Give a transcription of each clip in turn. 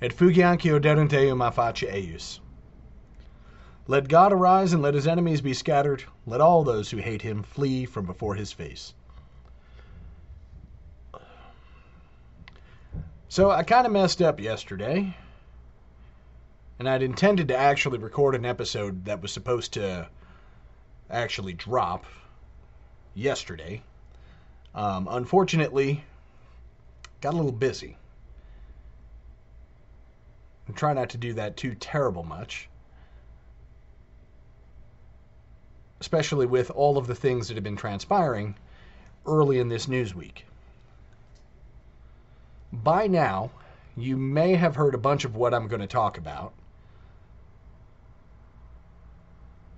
et fugianci oderunt eum a face eius. Let God arise and let his enemies be scattered. Let all those who hate him flee from before his face. So I kind of messed up yesterday. And I'd intended to actually record an episode that was supposed to actually drop yesterday. Um, unfortunately, got a little busy. I'm trying not to do that too terrible much. Especially with all of the things that have been transpiring early in this news week. By now, you may have heard a bunch of what I'm going to talk about.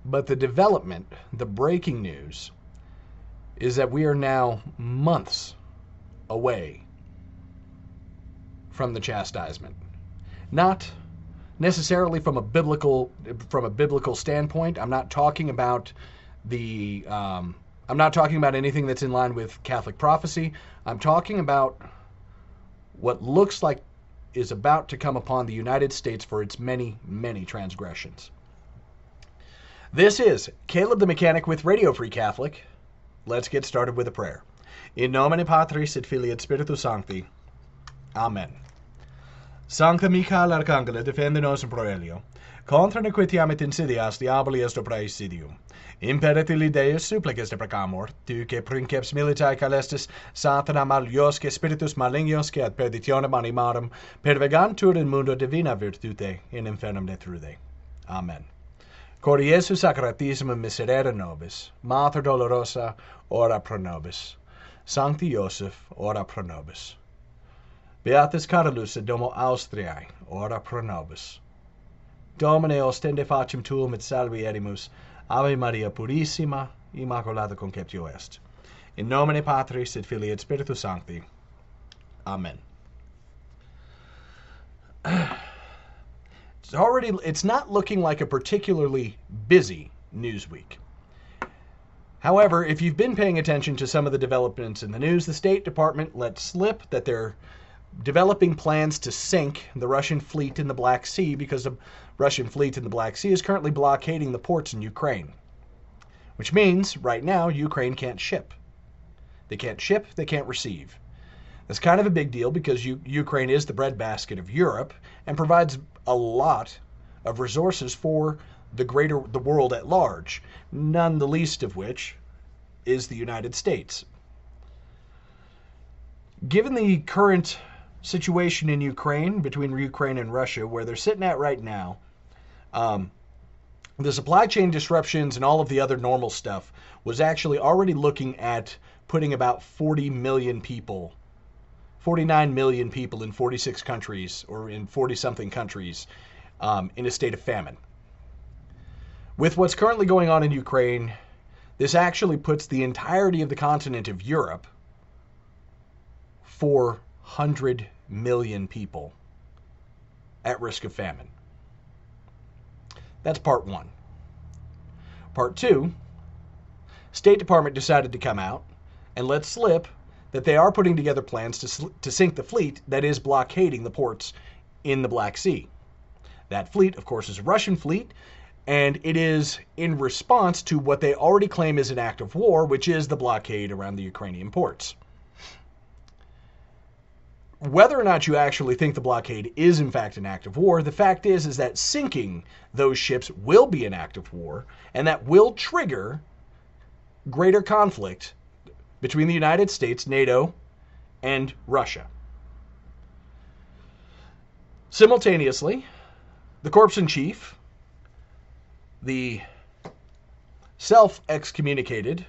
But the development, the breaking news, is that we are now months away from the chastisement. Not necessarily from a biblical from a biblical standpoint. I'm not talking about the um, I'm not talking about anything that's in line with Catholic prophecy. I'm talking about what looks like is about to come upon the United States for its many, many transgressions. This is Caleb the Mechanic with Radio Free Catholic. Let's get started with a prayer. In nomine Patris et Filii et Spiritus Sancti. Amen. Sancta Michael Arcangele defende nos in proelio. Contra nequitiam et insidias diaboli est praesidium. isidium. Imperetili Deus supplices deprecamur, tu que princeps militae calestis satana maliosque spiritus malignosque ad perditionem animarum, pervegantur in mundo divina virtute, in infernum detrude. Amen. Cor Iesu sacratissimum miserere nobis, Mater dolorosa, ora pro nobis. Sancti Iosef, ora pro nobis. Beatus Carolus et Domo Austriae, ora pro nobis. Domine ostende facem tuum et salvi edimus, Ave Maria Purissima, Immaculata Conceptio est. In nomine Patris et Filii et Spiritus Sancti. Amen. It's already it's not looking like a particularly busy news week. However, if you've been paying attention to some of the developments in the news, the State Department let slip that they're developing plans to sink the Russian fleet in the Black Sea because the Russian fleet in the Black Sea is currently blockading the ports in Ukraine. Which means, right now, Ukraine can't ship. They can't ship, they can't receive. That's kind of a big deal because U- Ukraine is the breadbasket of Europe and provides a lot of resources for the greater the world at large, none the least of which is the United States. Given the current situation in Ukraine, between Ukraine and Russia, where they're sitting at right now, um, the supply chain disruptions and all of the other normal stuff was actually already looking at putting about 40 million people, 49 million people in 46 countries or in 40 something countries um, in a state of famine. With what's currently going on in Ukraine, this actually puts the entirety of the continent of Europe, 400 million people, at risk of famine. That's part one. Part two State Department decided to come out and let slip that they are putting together plans to, sl- to sink the fleet that is blockading the ports in the Black Sea. That fleet, of course, is a Russian fleet, and it is in response to what they already claim is an act of war, which is the blockade around the Ukrainian ports. Whether or not you actually think the blockade is in fact an act of war, the fact is is that sinking those ships will be an act of war, and that will trigger greater conflict between the United States, NATO, and Russia. Simultaneously, the corpse in chief, the self excommunicated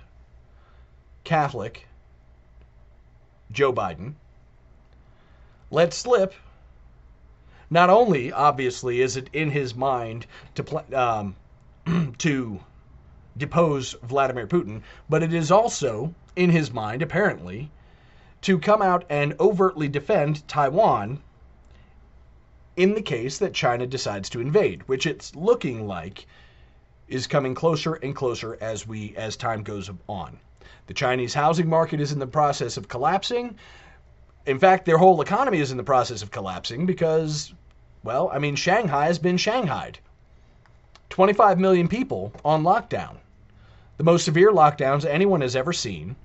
Catholic Joe Biden, let slip. Not only, obviously, is it in his mind to um, to depose Vladimir Putin, but it is also in his mind, apparently, to come out and overtly defend Taiwan in the case that China decides to invade, which it's looking like is coming closer and closer as we as time goes on. The Chinese housing market is in the process of collapsing. In fact, their whole economy is in the process of collapsing because well, I mean Shanghai has been shanghaied. 25 million people on lockdown. The most severe lockdowns anyone has ever seen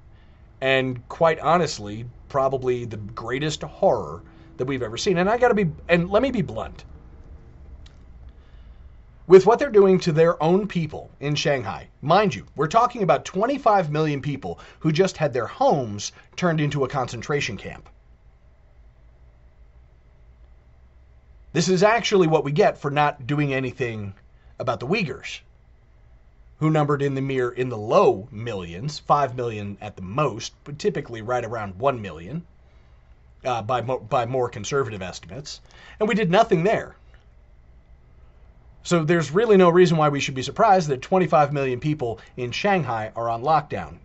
and quite honestly, probably the greatest horror that we've ever seen. And I got to be, and let me be blunt. With what they're doing to their own people in Shanghai, mind you, we're talking about 25 million people who just had their homes turned into a concentration camp. This is actually what we get for not doing anything about the Uyghurs who numbered in the mere in the low millions, 5 million at the most, but typically right around 1 million uh, by, mo- by more conservative estimates. And we did nothing there. So there's really no reason why we should be surprised that 25 million people in Shanghai are on lockdown.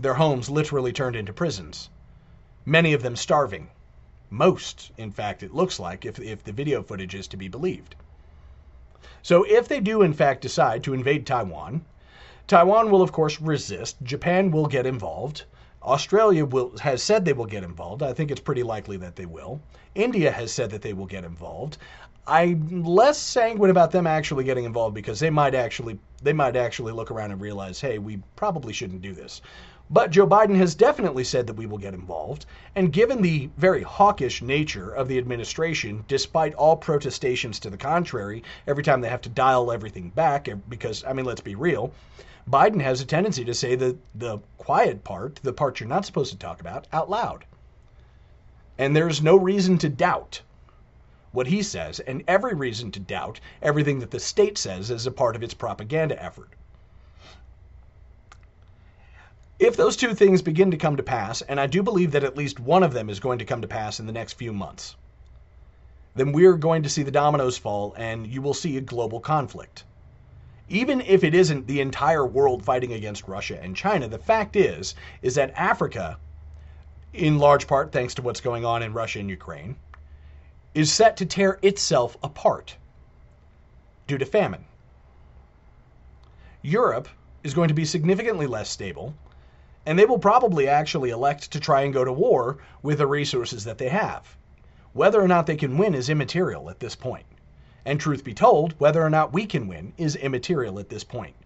Their homes literally turned into prisons. Many of them starving. Most, in fact, it looks like, if, if the video footage is to be believed. So if they do in fact decide to invade Taiwan, Taiwan will of course resist. Japan will get involved. Australia will, has said they will get involved. I think it's pretty likely that they will. India has said that they will get involved. I'm less sanguine about them actually getting involved because they might actually they might actually look around and realize, hey, we probably shouldn't do this. But Joe Biden has definitely said that we will get involved. And given the very hawkish nature of the administration, despite all protestations to the contrary, every time they have to dial everything back, eh, because, I mean, let's be real, Biden has a tendency to say the, the quiet part, the part you're not supposed to talk about, out loud. And there's no reason to doubt what he says, and every reason to doubt everything that the state says as a part of its propaganda effort. If those two things begin to come to pass, and I do believe that at least one of them is going to come to pass in the next few months, then we're going to see the dominoes fall and you will see a global conflict. Even if it isn't the entire world fighting against Russia and China, the fact is is that Africa, in large part thanks to what's going on in Russia and Ukraine, is set to tear itself apart due to famine. Europe is going to be significantly less stable and they will probably actually elect to try and go to war with the resources that they have. Whether or not they can win is immaterial at this point. And truth be told, whether or not we can win is immaterial at this point.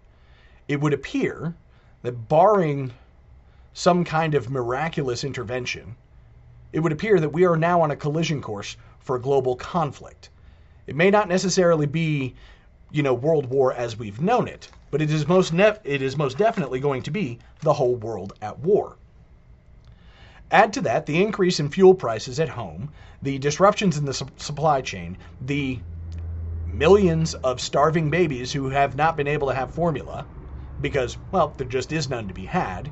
It would appear that barring some kind of miraculous intervention, it would appear that we are now on a collision course for global conflict. It may not necessarily be, you know, world war as we've known it, but it is most nef- it is most definitely going to be the whole world at war. Add to that the increase in fuel prices at home, the disruptions in the su- supply chain, the millions of starving babies who have not been able to have formula because, well, there just is none to be had.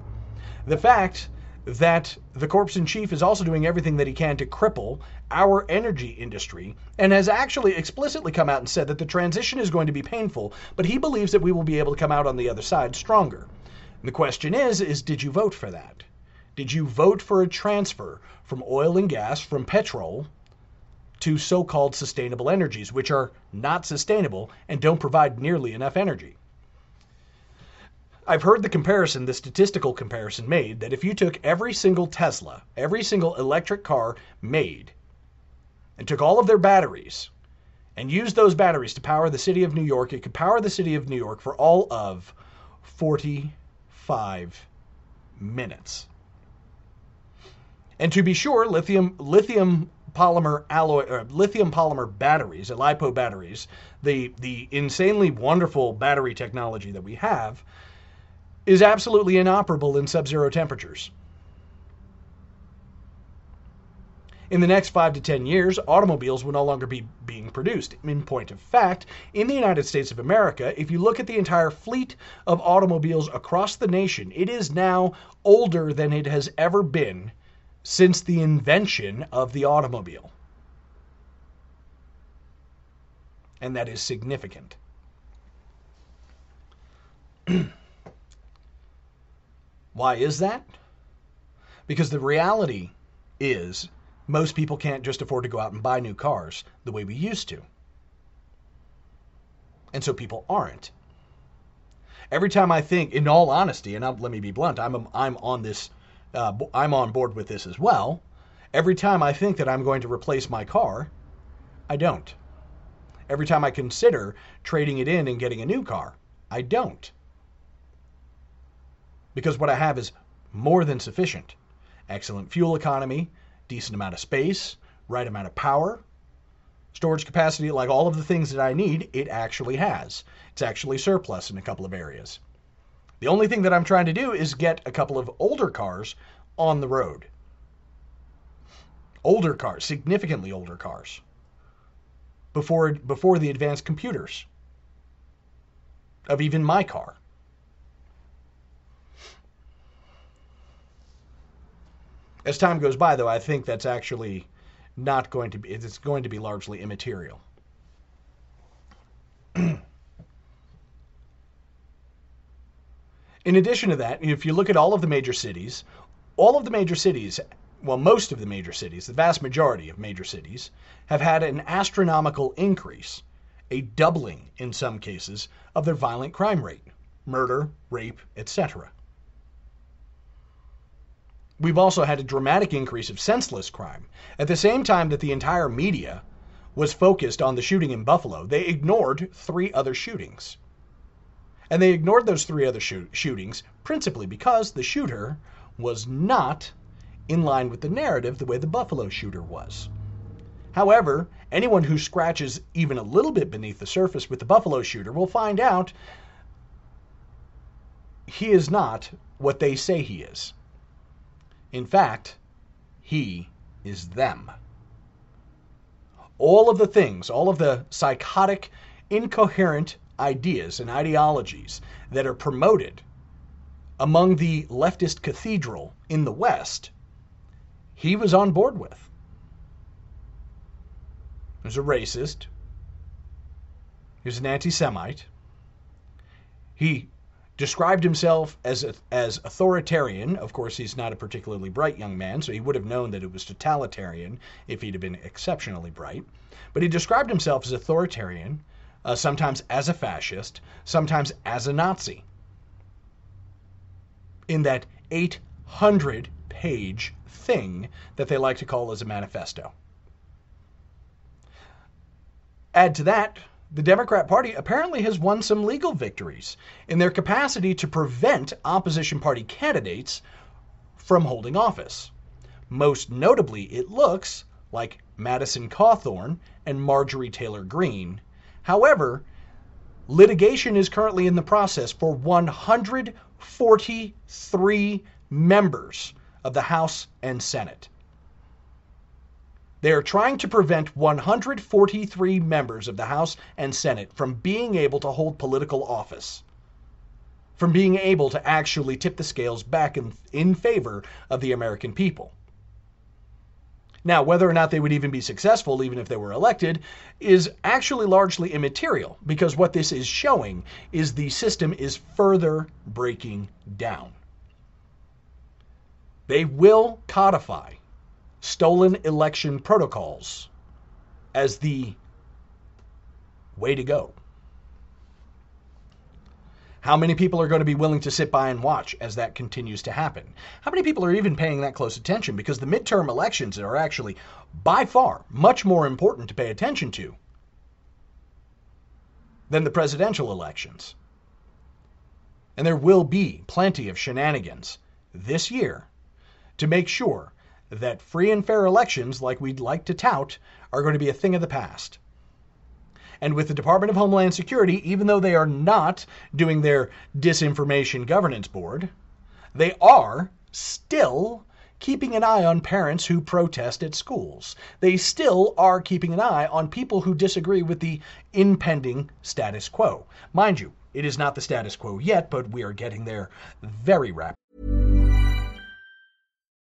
The fact that the corpse in chief is also doing everything that he can to cripple our energy industry and has actually explicitly come out and said that the transition is going to be painful, but he believes that we will be able to come out on the other side stronger. And the question is is did you vote for that? Did you vote for a transfer from oil and gas from petrol to so-called sustainable energies which are not sustainable and don't provide nearly enough energy? I've heard the comparison, the statistical comparison made that if you took every single Tesla, every single electric car made, and took all of their batteries and used those batteries to power the city of New York, it could power the city of New York for all of 45 minutes. And to be sure, lithium lithium polymer alloy or lithium polymer batteries, LiPo batteries, the the insanely wonderful battery technology that we have is absolutely inoperable in sub-zero temperatures. In the next five to 10 years, automobiles will no longer be being produced. In point of fact, in the United States of America, if you look at the entire fleet of automobiles across the nation, it is now older than it has ever been since the invention of the automobile. And that is significant. Why is that? Because the reality is most people can't just afford to go out and buy new cars the way we used to. And so people aren't. Every time I think, in all honesty, and I'll, let me be blunt, I'm, I'm on this, uh, I'm on board with this as well. Every time I think that I'm going to replace my car, I don't. Every time I consider trading it in and getting a new car, I don't. Because what I have is more than sufficient. Excellent fuel economy, decent amount of space, right amount of power, storage capacity, like all of the things that I need, it actually has. It's actually surplus in a couple of areas. The only thing that I'm trying to do is get a couple of older cars on the road. Older cars, significantly older cars. Before before the advanced computers of even my car. As time goes by, though, I think that's actually not going to be, it's going to be largely immaterial. In addition to that, if you look at all of the major cities, all of the major cities, well, most of the major cities, the vast majority of major cities, have had an astronomical increase, a doubling in some cases, of their violent crime rate murder, rape, etc. We've also had a dramatic increase of senseless crime. At the same time that the entire media was focused on the shooting in Buffalo, they ignored three other shootings. And they ignored those three other shoot- shootings principally because the shooter was not in line with the narrative the way the Buffalo shooter was. However, anyone who scratches even a little bit beneath the surface with the Buffalo shooter will find out he is not what they say he is. In fact, he is them. All of the things, all of the psychotic, incoherent ideas and ideologies that are promoted among the leftist cathedral in the West, he was on board with. He was a racist. He was an anti Semite. He described himself as as authoritarian. Of course, he's not a particularly bright young man, so he would have known that it was totalitarian if he'd have been exceptionally bright. But he described himself as authoritarian, uh, sometimes as a fascist, sometimes as a Nazi. In that 800 page thing that they like to call as a manifesto. Add to that the Democrat Party apparently has won some legal victories in their capacity to prevent opposition party candidates from holding office. Most notably, it looks like Madison Cawthorn and Marjorie Taylor Greene. However, litigation is currently in the process for 143 members of the House and Senate. They are trying to prevent 143 members of the House and Senate from being able to hold political office, from being able to actually tip the scales back in, in favor of the American people. Now, whether or not they would even be successful, even if they were elected, is actually largely immaterial because what this is showing is the system is further breaking down. They will codify stolen election protocols as the way to go. How many people are going to be willing to sit by and watch as that continues to happen? How many people are even paying that close attention? Because the midterm elections are actually, by far, much more important to pay attention to than the presidential elections. And there will be plenty of shenanigans this year to make sure that free and fair elections, like we'd like to tout, are going to be a thing of the past. And with the Department of Homeland Security, even though they are not doing their disinformation governance board, they are still keeping an eye on parents who protest at schools. They still are keeping an eye on people who disagree with the impending status quo. Mind you, it is not the status quo yet, but we are getting there very rapidly.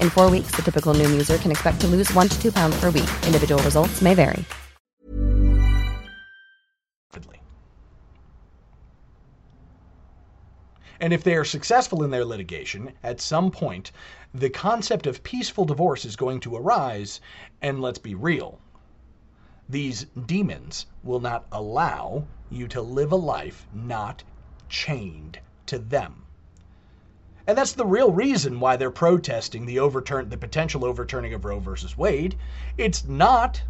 In four weeks, the typical Noom user can expect to lose one to two pounds per week. Individual results may vary. And if they are successful in their litigation, at some point, the concept of peaceful divorce is going to arise. And let's be real these demons will not allow you to live a life not chained to them. And that's the real reason why they're protesting the overturn the potential overturning of Roe versus Wade. It's not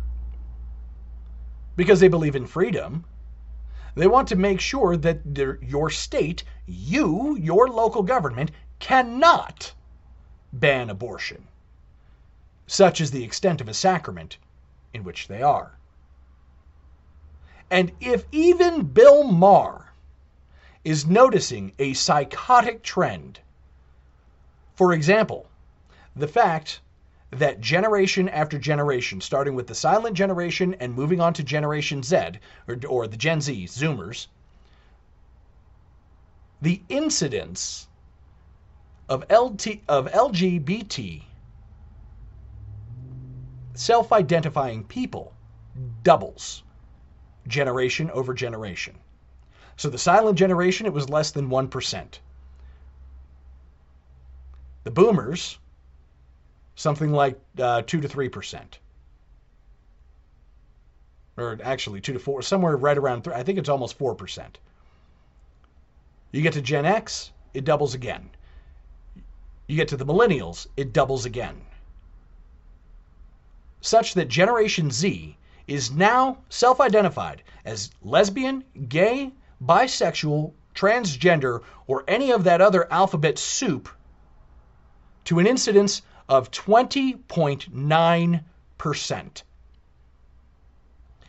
because they believe in freedom. They want to make sure that your state, you, your local government, cannot ban abortion. Such is the extent of a sacrament in which they are. And if even Bill Maher is noticing a psychotic trend, for example, the fact that generation after generation, starting with the silent generation and moving on to Generation Z, or, or the Gen Z, Zoomers, the incidence of, LT, of LGBT self identifying people doubles generation over generation. So the silent generation, it was less than 1%. The boomers, something like uh, 2 to 3%. Or actually 2 to 4, somewhere right around, three, I think it's almost 4%. You get to Gen X, it doubles again. You get to the millennials, it doubles again. Such that Generation Z is now self identified as lesbian, gay, bisexual, transgender, or any of that other alphabet soup to an incidence of 20.9%.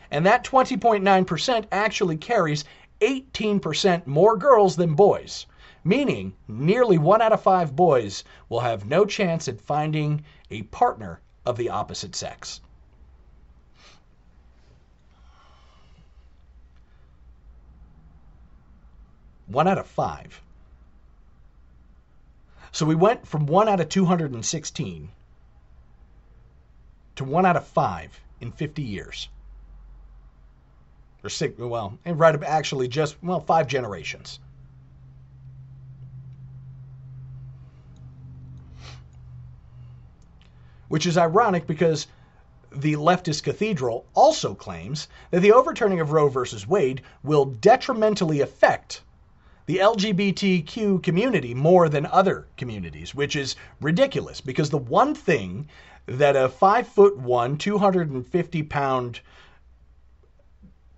And that 20.9% actually carries 18% more girls than boys, meaning nearly one out of five boys will have no chance at finding a partner of the opposite sex. One out of five. So we went from one out of 216 to one out of five in 50 years. Or six, well, and right, up actually just, well, five generations. Which is ironic because the leftist cathedral also claims that the overturning of Roe v. Wade will detrimentally affect the LGBTQ community more than other communities, which is ridiculous because the one thing that a five foot one, 250 pound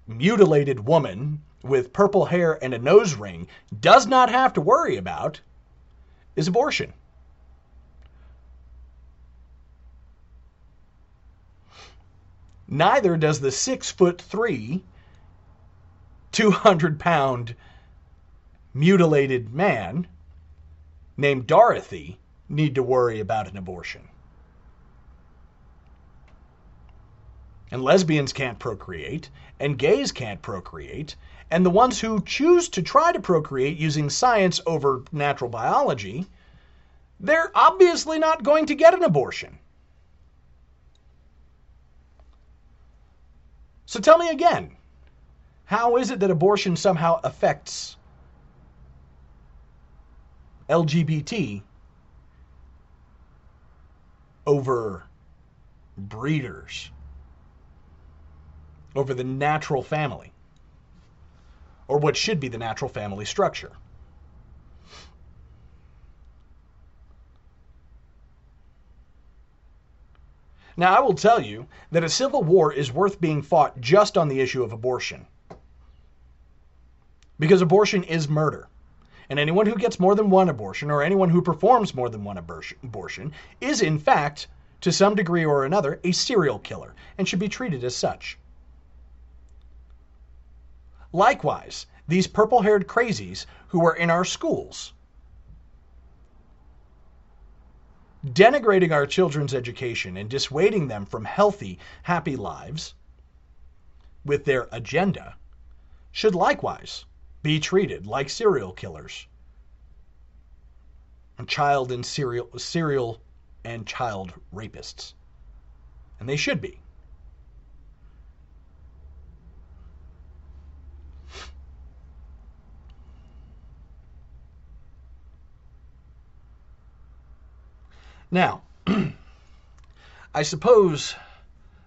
mutilated woman with purple hair and a nose ring does not have to worry about is abortion. Neither does the six foot three, 200 pound mutilated man named Dorothy need to worry about an abortion. And lesbians can't procreate, and gays can't procreate, and the ones who choose to try to procreate using science over natural biology, they're obviously not going to get an abortion. So tell me again, how is it that abortion somehow affects LGBT over breeders, over the natural family, or what should be the natural family structure? Now, I will tell you that a civil war is worth being fought just on the issue of abortion. Because abortion is murder. And anyone who gets more than one abortion, or anyone who performs more than one abortion, is in fact, to some degree or another, a serial killer and should be treated as such. Likewise, these purple haired crazies who are in our schools denigrating our children's education and dissuading them from healthy, happy lives with their agenda should likewise be treated like serial killers and child and serial serial and child rapists. And they should be. Now, I suppose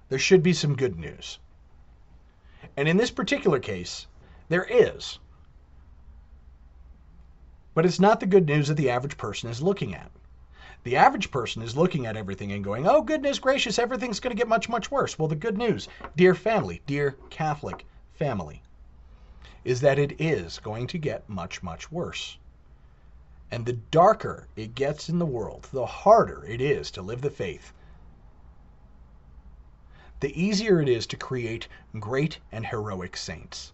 there should be some good news. And in this particular case, there is. But it's not the good news that the average person is looking at. The average person is looking at everything and going, oh, goodness gracious, everything's going to get much, much worse. Well, the good news, dear family, dear Catholic family, is that it is going to get much, much worse. And the darker it gets in the world, the harder it is to live the faith. The easier it is to create great and heroic saints.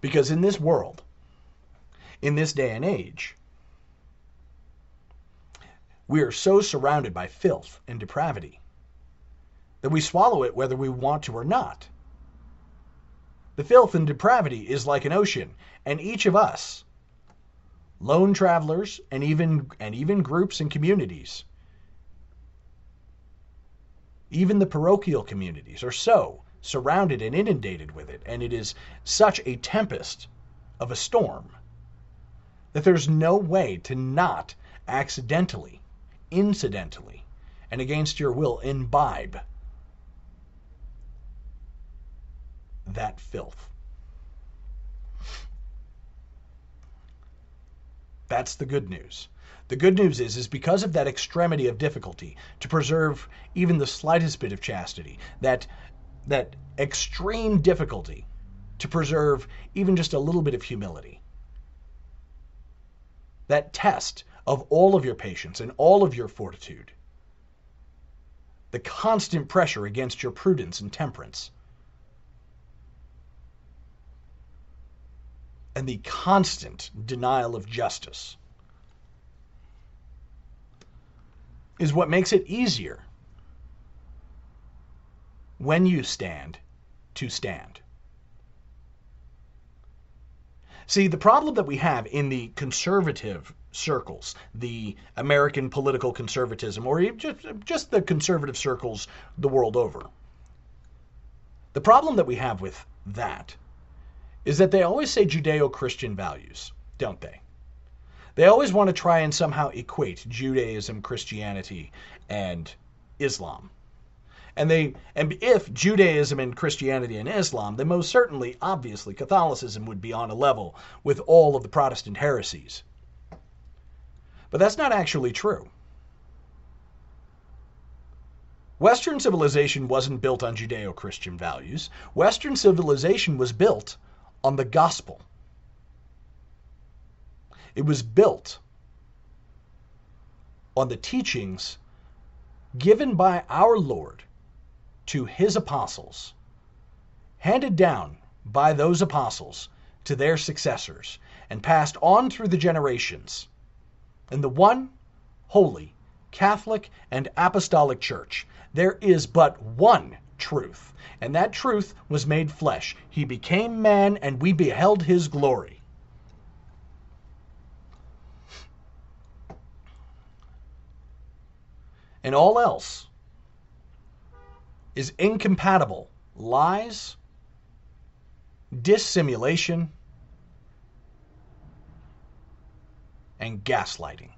Because in this world, in this day and age, we are so surrounded by filth and depravity that we swallow it whether we want to or not. The filth and depravity is like an ocean, and each of us, lone travelers and even and even groups and communities, even the parochial communities are so surrounded and inundated with it, and it is such a tempest of a storm that there's no way to not accidentally, incidentally, and against your will imbibe that filth. That's the good news. The good news is, is because of that extremity of difficulty to preserve even the slightest bit of chastity, that that extreme difficulty to preserve even just a little bit of humility. That test of all of your patience and all of your fortitude, the constant pressure against your prudence and temperance, and the constant denial of justice is what makes it easier when you stand to stand. See, the problem that we have in the conservative circles, the American political conservatism, or just, just the conservative circles the world over, the problem that we have with that is that they always say Judeo Christian values, don't they? They always want to try and somehow equate Judaism, Christianity, and Islam. And they and if Judaism and Christianity and Islam, then most certainly, obviously, Catholicism would be on a level with all of the Protestant heresies. But that's not actually true. Western civilization wasn't built on Judeo Christian values. Western civilization was built on the gospel. It was built on the teachings given by our Lord to his apostles, handed down by those apostles to their successors, and passed on through the generations in the one holy, Catholic, and Apostolic Church. There is but one truth, and that truth was made flesh. He became man, and we beheld his glory. And all else is incompatible lies, dissimulation, and gaslighting.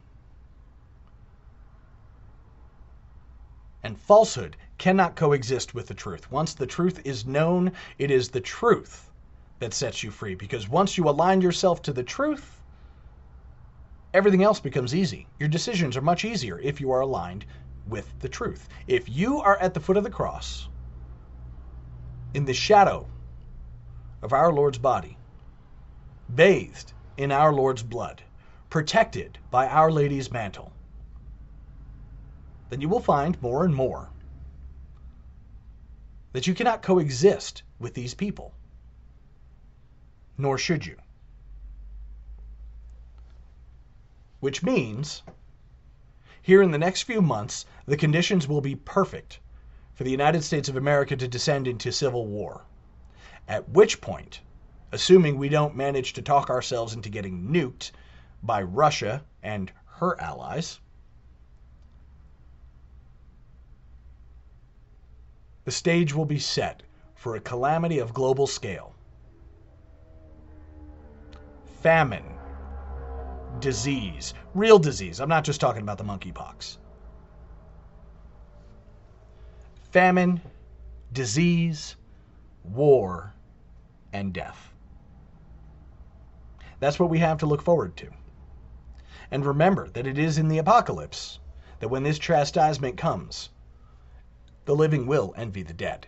And falsehood cannot coexist with the truth. Once the truth is known, it is the truth that sets you free. Because once you align yourself to the truth, everything else becomes easy. Your decisions are much easier if you are aligned with the truth. If you are at the foot of the cross, in the shadow of our Lord's body, bathed in our Lord's blood, protected by Our Lady's mantle, then you will find more and more that you cannot coexist with these people. Nor should you. Which means, here in the next few months, the conditions will be perfect for the United States of America to descend into civil war. At which point, assuming we don't manage to talk ourselves into getting nuked by Russia and her allies, the stage will be set for a calamity of global scale. Famine, disease, real disease. I'm not just talking about the monkeypox. Famine, disease, war, and death. That's what we have to look forward to. And remember that it is in the apocalypse that when this chastisement comes, the living will envy the dead.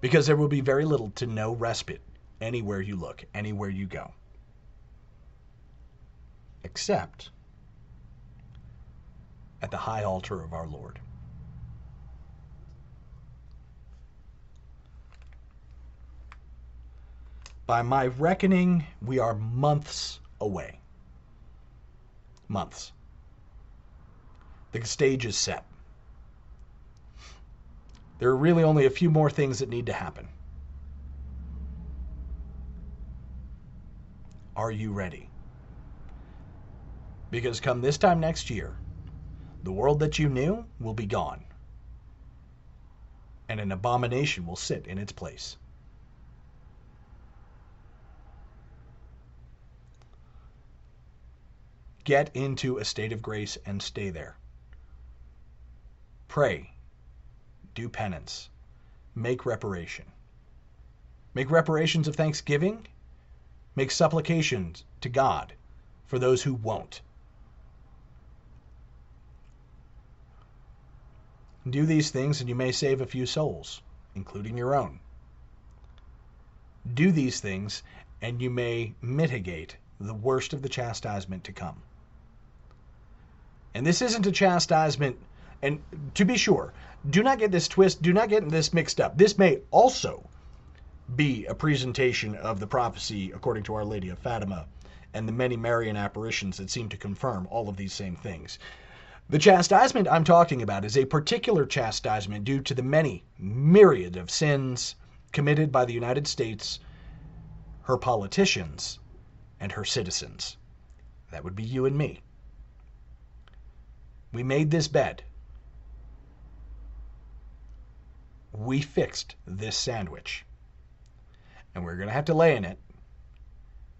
Because there will be very little to no respite anywhere you look, anywhere you go. Except at the high altar of our Lord. By my reckoning, we are months away. Months. The stage is set. There are really only a few more things that need to happen. Are you ready? Because come this time next year, the world that you knew will be gone, and an abomination will sit in its place. Get into a state of grace and stay there. Pray do penance, make reparation. Make reparations of thanksgiving, make supplications to God for those who won't. Do these things and you may save a few souls, including your own. Do these things and you may mitigate the worst of the chastisement to come. And this isn't a chastisement, and to be sure, do not get this twist, do not get this mixed up. This may also be a presentation of the prophecy according to Our Lady of Fatima and the many Marian apparitions that seem to confirm all of these same things. The chastisement I'm talking about is a particular chastisement due to the many myriad of sins committed by the United States, her politicians, and her citizens. That would be you and me. We made this bed. We fixed this sandwich. And we're going to have to lay in it.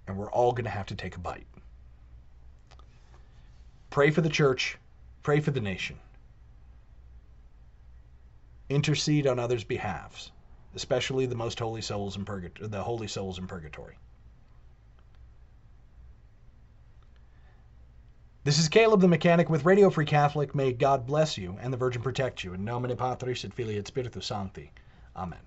And we're all going to have to take a bite. Pray for the church. Pray for the nation. Intercede on others' behalves, especially the most holy souls in purgatory, the holy souls in purgatory. This is Caleb the Mechanic with Radio Free Catholic. May God bless you and the Virgin protect you. In nomine Patris et Filii et Spiritus Sancti. Amen.